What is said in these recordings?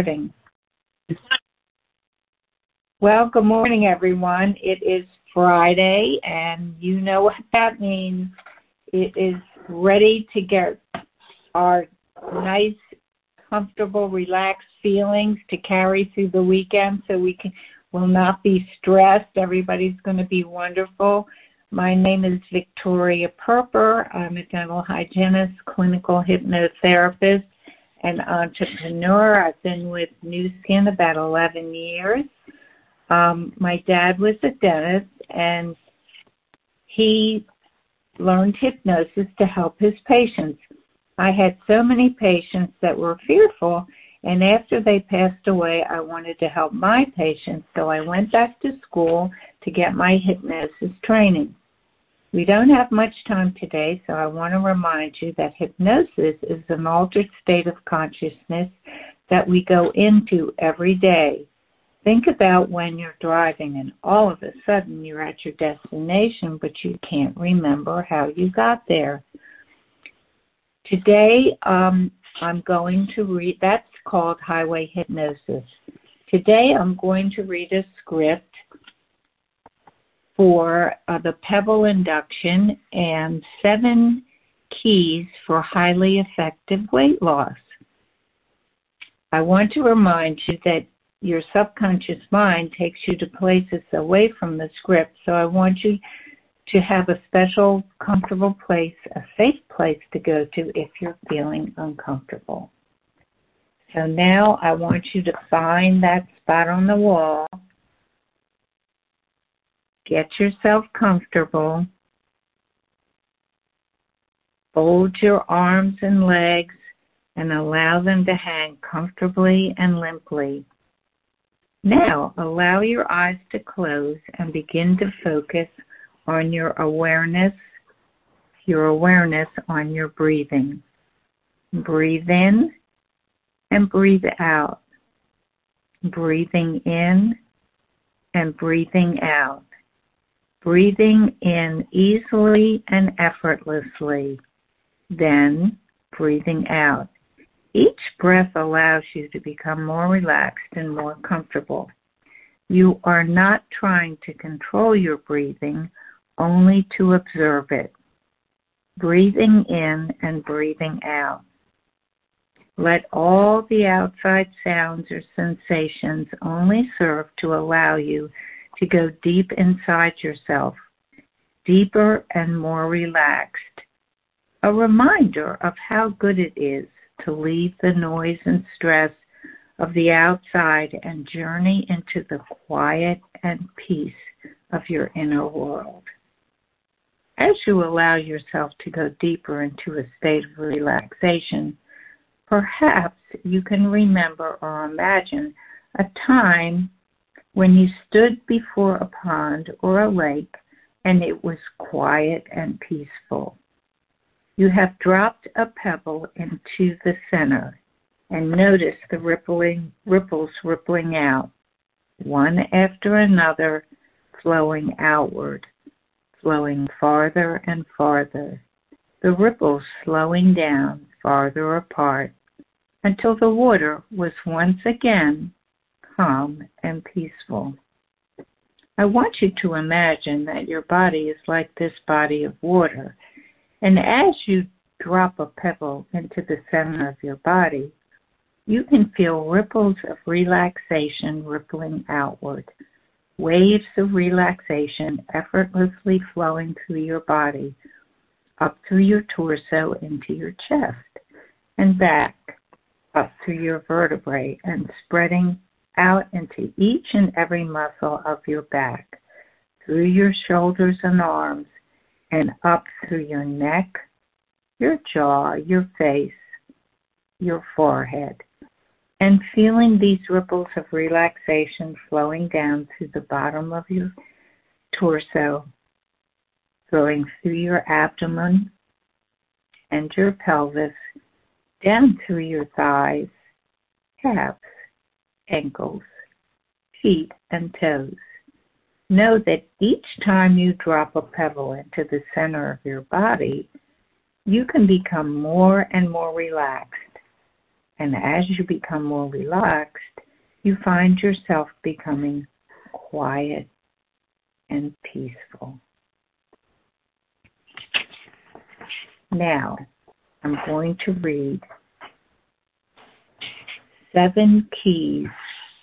recording. Well, good morning, everyone. It is Friday, and you know what that means. It is ready to get our nice, comfortable, relaxed feelings to carry through the weekend so we can will not be stressed. Everybody's going to be wonderful. My name is Victoria Perper. I'm a dental hygienist, clinical hypnotherapist, and entrepreneur. I've been with Nu Skin about 11 years. Um, my dad was a dentist, and he learned hypnosis to help his patients. I had so many patients that were fearful, and after they passed away, I wanted to help my patients, so I went back to school to get my hypnosis training. We don't have much time today, so I want to remind you that hypnosis is an altered state of consciousness that we go into every day. Think about when you're driving and all of a sudden you're at your destination, but you can't remember how you got there. Today, um, I'm going to read, that's called Highway Hypnosis. Today, I'm going to read a script for uh, the Pebble induction and seven keys for highly effective weight loss. I want to remind you that your subconscious mind takes you to places away from the script, so I want you to have a special, comfortable place, a safe place to go to if you're feeling uncomfortable. So now I want you to find that spot on the wall Get yourself comfortable. Fold your arms and legs and allow them to hang comfortably and limply. Now, allow your eyes to close and begin to focus on your awareness, your awareness on your breathing. Breathe in and breathe out. Breathing in and breathing out breathing in easily and effortlessly, then breathing out. Each breath allows you to become more relaxed and more comfortable. You are not trying to control your breathing, only to observe it. Breathing in and breathing out. Let all the outside sounds or sensations only serve to allow you to go deep inside yourself, deeper and more relaxed. A reminder of how good it is to leave the noise and stress of the outside and journey into the quiet and peace of your inner world. As you allow yourself to go deeper into a state of relaxation, perhaps you can remember or imagine a time when you stood before a pond or a lake and it was quiet and peaceful. You have dropped a pebble into the center and notice the rippling ripples rippling out, one after another, flowing outward, flowing farther and farther. The ripples slowing down farther apart until the water was once again calm and peaceful. I want you to imagine that your body is like this body of water, and as you drop a pebble into the center of your body, you can feel ripples of relaxation rippling outward, waves of relaxation effortlessly flowing through your body, up through your torso into your chest, and back up through your vertebrae and spreading out into each and every muscle of your back, through your shoulders and arms, and up through your neck, your jaw, your face, your forehead, and feeling these ripples of relaxation flowing down through the bottom of your torso, going through your abdomen and your pelvis, down through your thighs, calves, ankles, feet, and toes. Know that each time you drop a pebble into the center of your body, you can become more and more relaxed. And as you become more relaxed, you find yourself becoming quiet and peaceful. Now, I'm going to read seven keys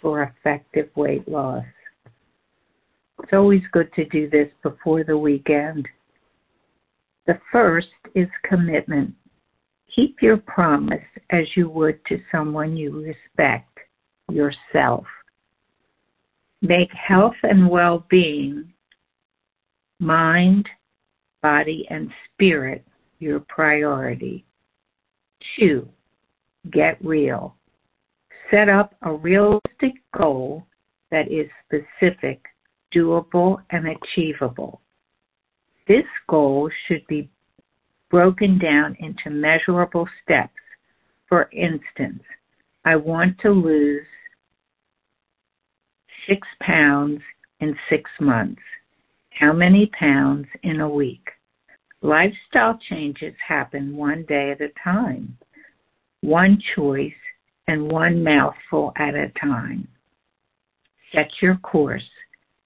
for effective weight loss. It's always good to do this before the weekend. The first is commitment. Keep your promise as you would to someone you respect, yourself. Make health and well being, mind, body, and spirit your priority. Two, get real. Set up a realistic goal that is specific, doable, and achievable. This goal should be broken down into measurable steps. For instance, I want to lose six pounds in six months. How many pounds in a week? Lifestyle changes happen one day at a time, one choice and one mouthful at a time. Set your course.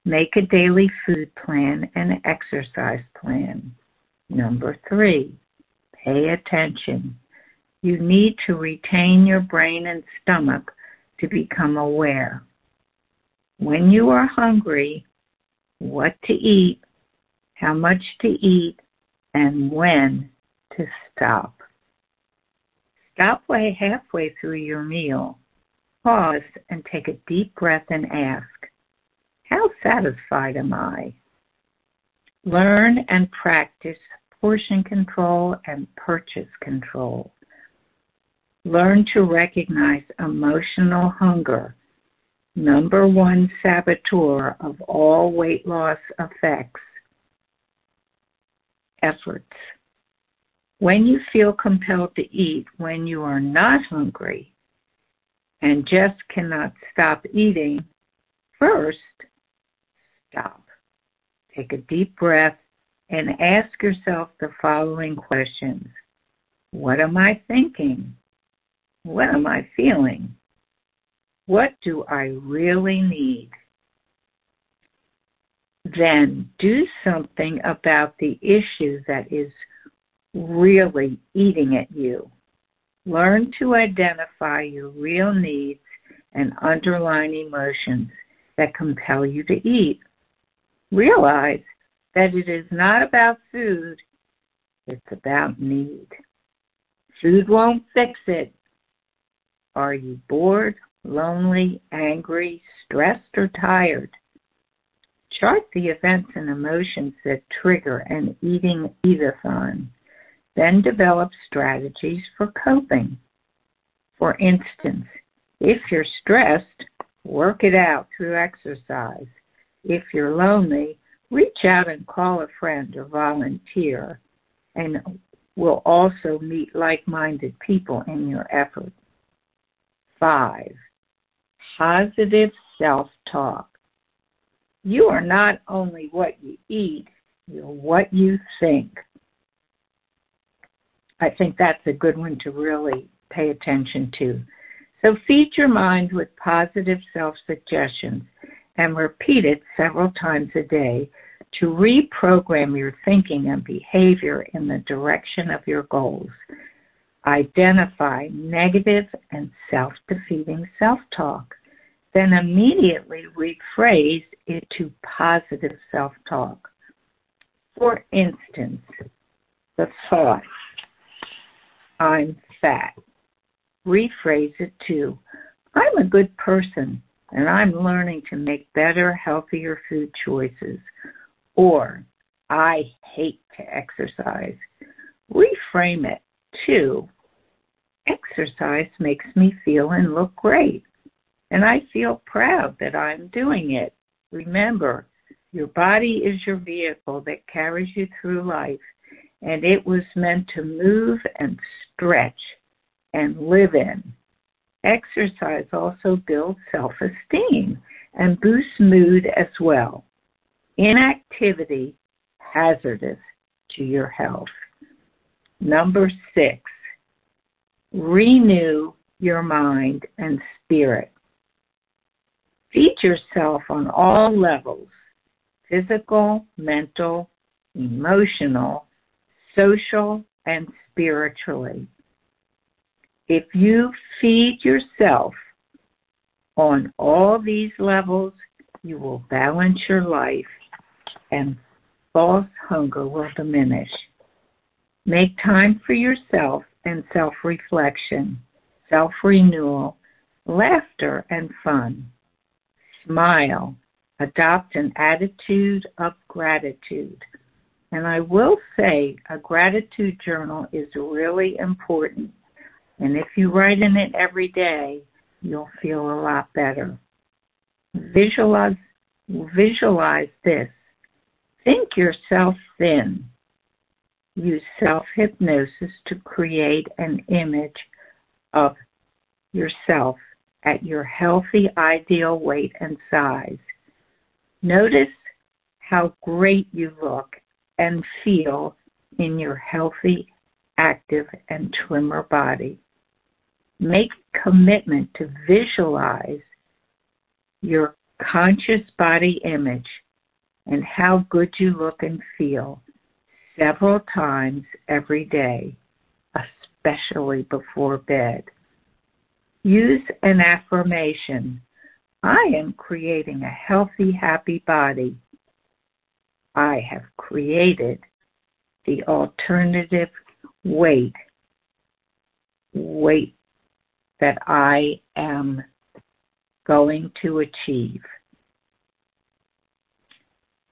Make a daily food plan and exercise plan. Number three, pay attention. You need to retain your brain and stomach to become aware. When you are hungry, what to eat, how much to eat, and when to stop. Stop way halfway through your meal. Pause and take a deep breath and ask, How satisfied am I? Learn and practice portion control and purchase control. Learn to recognize emotional hunger, number one saboteur of all weight loss effects, efforts. When you feel compelled to eat when you are not hungry and just cannot stop eating, first stop. Take a deep breath and ask yourself the following questions What am I thinking? What am I feeling? What do I really need? Then do something about the issue that is really eating at you. Learn to identify your real needs and underlying emotions that compel you to eat. Realize that it is not about food, it's about need. Food won't fix it. Are you bored, lonely, angry, stressed, or tired? Chart the events and emotions that trigger an eating eatathon. Then develop strategies for coping. For instance, if you're stressed, work it out through exercise. If you're lonely, reach out and call a friend or volunteer, and will also meet like minded people in your effort. Five, positive self talk. You are not only what you eat, you're what you think. I think that's a good one to really pay attention to. So feed your mind with positive self suggestions and repeat it several times a day to reprogram your thinking and behavior in the direction of your goals. Identify negative and self defeating self talk, then immediately rephrase it to positive self talk. For instance, the thought, I'm fat. Rephrase it to, I'm a good person and I'm learning to make better, healthier food choices. Or, I hate to exercise. Reframe it to, exercise makes me feel and look great, and I feel proud that I'm doing it. Remember, your body is your vehicle that carries you through life, and it was meant to move and stretch and live in. Exercise also builds self esteem and boosts mood as well. Inactivity hazardous to your health. Number six, renew your mind and spirit. Feed yourself on all levels physical, mental, emotional, social, and spiritually. If you feed yourself on all these levels, you will balance your life and false hunger will diminish. Make time for yourself and self reflection, self renewal, laughter, and fun. Smile. Adopt an attitude of gratitude. And I will say a gratitude journal is really important. And if you write in it every day, you'll feel a lot better. Visualize visualize this. Think yourself thin. Use self hypnosis to create an image of yourself at your healthy ideal weight and size. Notice how great you look and feel in your healthy, active, and trimmer body. Make commitment to visualize your conscious body image and how good you look and feel several times every day, especially before bed. Use an affirmation I am creating a healthy, happy body. I have created the alternative weight, weight that I am going to achieve.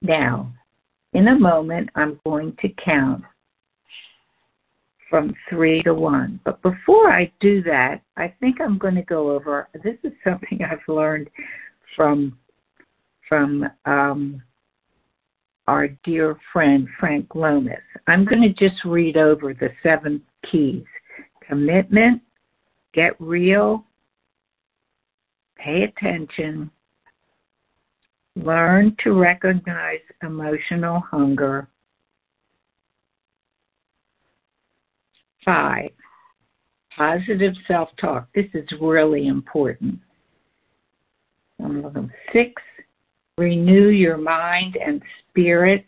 Now, in a moment, I'm going to count from three to one. But before I do that, I think I'm going to go over. This is something I've learned from from um, our dear friend Frank Lomas. I'm going to just read over the seven keys: commitment, get real, pay attention, learn to recognize emotional hunger. Five, positive self talk. This is really important. Six, renew your mind and spirit.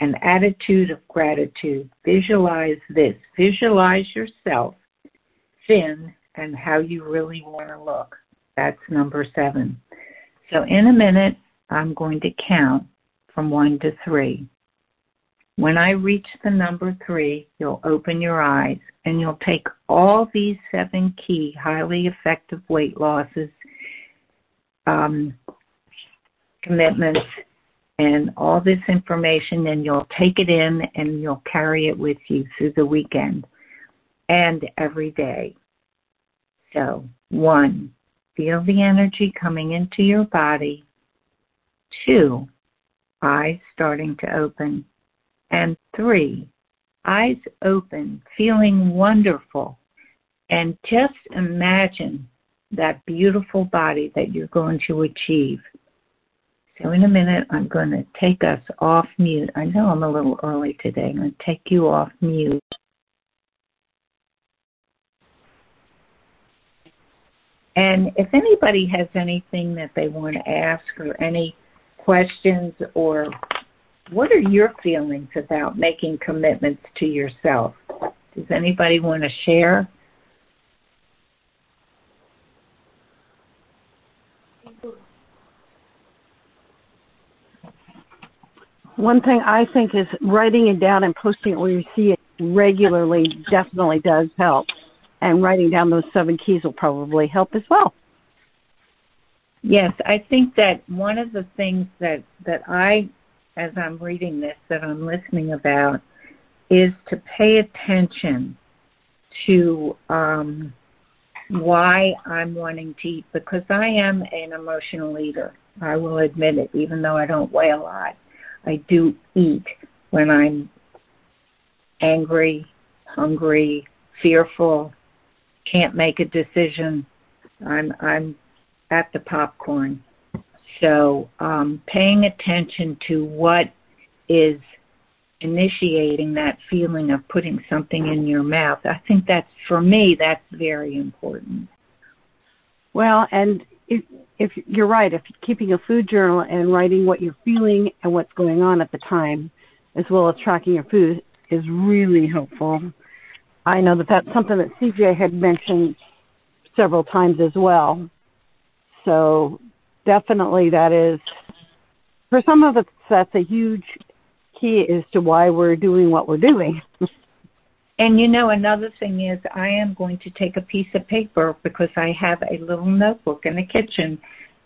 An attitude of gratitude. Visualize this. Visualize yourself thin and how you really want to look. That's number seven. So in a minute, I'm going to count from one to three. When I reach the number three, you'll open your eyes and you'll take all these seven key highly effective weight losses, um, commitments, and all this information, and you'll take it in and you'll carry it with you through the weekend and every day. So, one, feel the energy coming into your body. Two, eyes starting to open. And three, eyes open, feeling wonderful. And just imagine that beautiful body that you're going to achieve. So, in a minute, I'm going to take us off mute. I know I'm a little early today. I'm going to take you off mute. And if anybody has anything that they want to ask or any questions or what are your feelings about making commitments to yourself? Does anybody want to share? One thing I think is writing it down and posting it where you see it regularly definitely does help and writing down those seven keys will probably help as well. Yes, I think that one of the things that that I, as I'm reading this, that I'm listening about, is to pay attention to um, why I'm wanting to eat because I am an emotional eater. I will admit it, even though I don't weigh a lot. I do eat when I'm angry, hungry, fearful, can't make a decision. I'm I'm at the popcorn. So um, paying attention to what is initiating that feeling of putting something in your mouth. I think that's for me that's very important. Well, and if, if you're right, if keeping a food journal and writing what you're feeling and what's going on at the time, as well as tracking your food, is really helpful. I know that that's something that CJ had mentioned several times as well. So definitely that is, for some of us, that's a huge key as to why we're doing what we're doing. And you know, another thing is, I am going to take a piece of paper because I have a little notebook in the kitchen,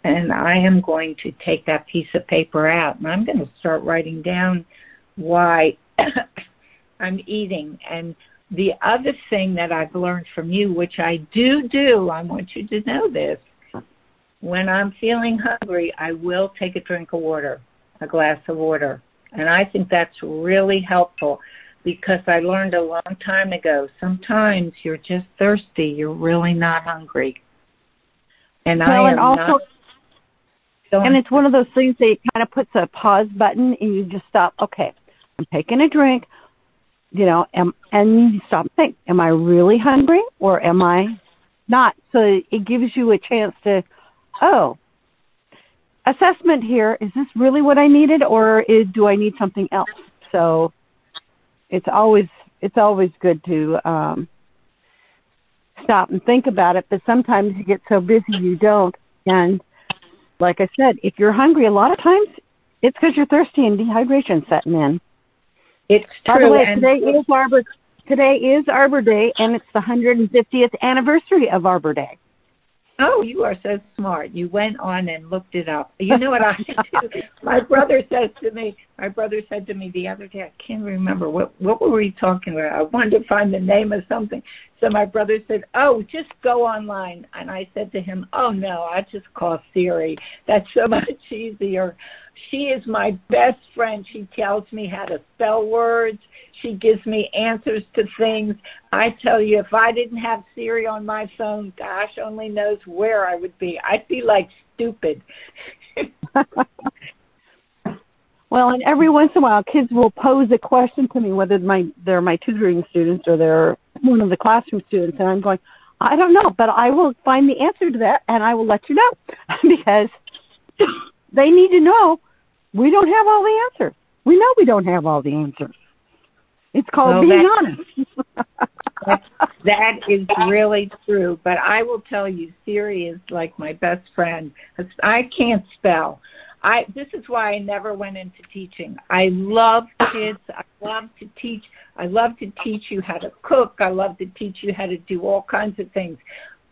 and I am going to take that piece of paper out, and I'm going to start writing down why I'm eating. And the other thing that I've learned from you, which I do do, I want you to know this. When I'm feeling hungry, I will take a drink of water, a glass of water. And I think that's really helpful because I learned a long time ago sometimes you're just thirsty, you're really not hungry. And well, I am and also, not. And it's one of those things that kind of puts a pause button and you just stop. Okay, I'm taking a drink, you know, am, and you stop and think, am I really hungry or am I not? So it gives you a chance to, oh, assessment here. Is this really what I needed or is, do I need something else? So it's always it's always good to um, stop and think about it. But sometimes you get so busy you don't. And like I said, if you're hungry, a lot of times it's because you're thirsty and dehydration setting in. It's true. By the way, today is Arbor today is Arbor Day, and it's the 150th anniversary of Arbor Day. Oh, you are so smart. You went on and looked it up. You know what I do? My brother said to me, my brother said to me the other day, I can't remember what what were we talking about. I wanted to find the name of something. So my brother said, "Oh, just go online." And I said to him, "Oh no, I just call Siri. That's so much easier." She is my best friend. She tells me how to spell words. She gives me answers to things. I tell you, if I didn't have Siri on my phone, gosh only knows where I would be. I'd be like stupid. well, and every once in a while, kids will pose a question to me, whether my they're my tutoring students or they're one of the classroom students, and I'm going, I don't know, but I will find the answer to that, and I will let you know because they need to know we don't have all the answers. We know we don't have all the answers. It's called being honest. that is really true. But I will tell you, Siri is like my best friend. I can't spell. I this is why I never went into teaching. I love kids. I love to teach. I love to teach you how to cook. I love to teach you how to do all kinds of things.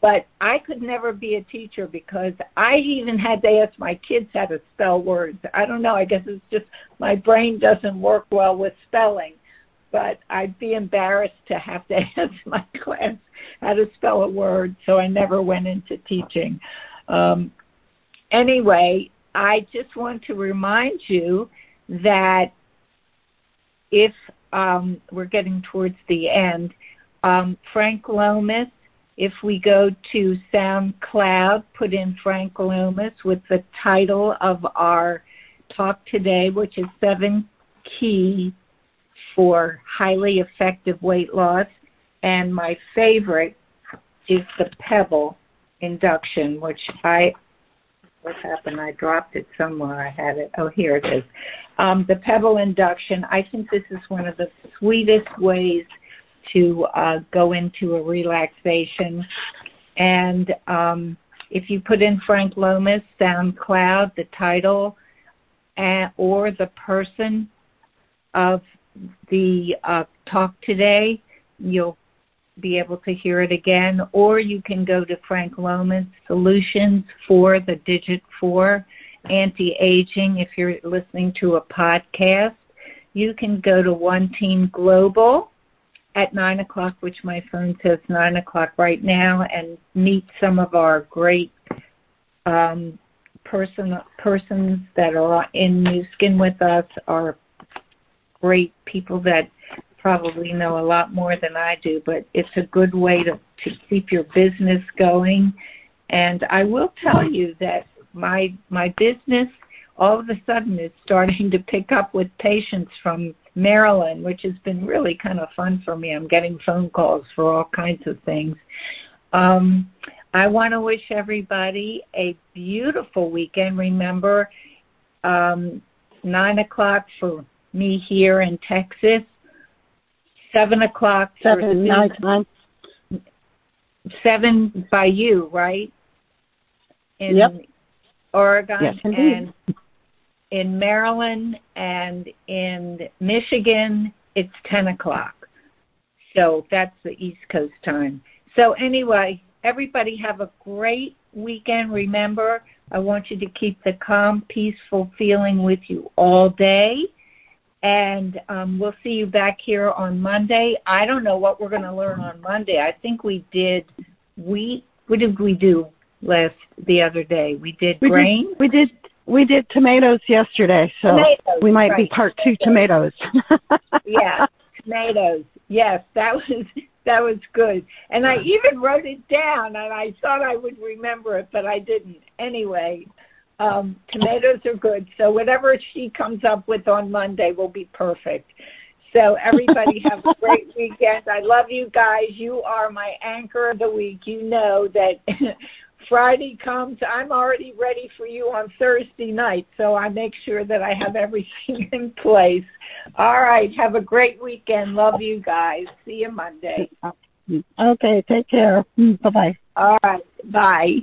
But I could never be a teacher because I even had to ask my kids how to spell words. I don't know. I guess it's just my brain doesn't work well with spelling. But I'd be embarrassed to have to ask my class how to spell a word, so I never went into teaching. Um, anyway, I just want to remind you that if um, we're getting towards the end, um, Frank Lomas if we go to SoundCloud, put in Frank Lomas with the title of our talk today, which is Seven Key for Highly Effective Weight Loss. And my favorite is the Pebble induction, which I what happened? I dropped it somewhere. I had it. Oh, here it is. Um, the Pebble induction. I think this is one of the sweetest ways to uh, go into a relaxation. And um, if you put in Frank Lomas, SoundCloud, the title, or the person of the uh, talk today, you'll be able to hear it again. Or you can go to Frank Lomas Solutions for the Digit 4 Anti Aging if you're listening to a podcast. You can go to One Team Global at nine o'clock, which my phone says nine o'clock right now, and meet some of our great um, person persons that are in Nu Skin with us. Are great people that probably know a lot more than I do, but it's a good way to to keep your business going. And I will tell you that my my business all of a sudden is starting to pick up with patients from Maryland, which has been really kind of fun for me. I'm getting phone calls for all kinds of things. Um, I want to wish everybody a beautiful weekend. Remember, um, 9 o'clock for me here in Texas, 7 o'clock for Seven, nine. 7 by you, right? In Yep. Oregon Yes, and in Maryland and in Michigan, it's 10 o'clock. So that's the East Coast time. So, anyway, everybody have a great weekend. Remember, I want you to keep the calm, peaceful feeling with you all day. And um, we'll see you back here on Monday. I don't know what we're going to learn on Monday. I think we did wheat. What did we do last the other day? We did We grain. did, we did we did tomatoes yesterday, so Tomatoes, we might be part two tomatoes. yeah, tomatoes. Yes, that was that was good. And I even wrote it down, and I thought I would remember it, but I didn't. Anyway, um, tomatoes are good. So whatever she comes up with on Monday will be perfect. So everybody have a great weekend. I love you guys. You are my anchor of the week. You know that Friday comes, I'm already ready for you on Thursday night, so I make sure that I have everything in place. All right, have a great weekend. Love you guys. See you Monday. okay, take care. Bye bye. All right, bye.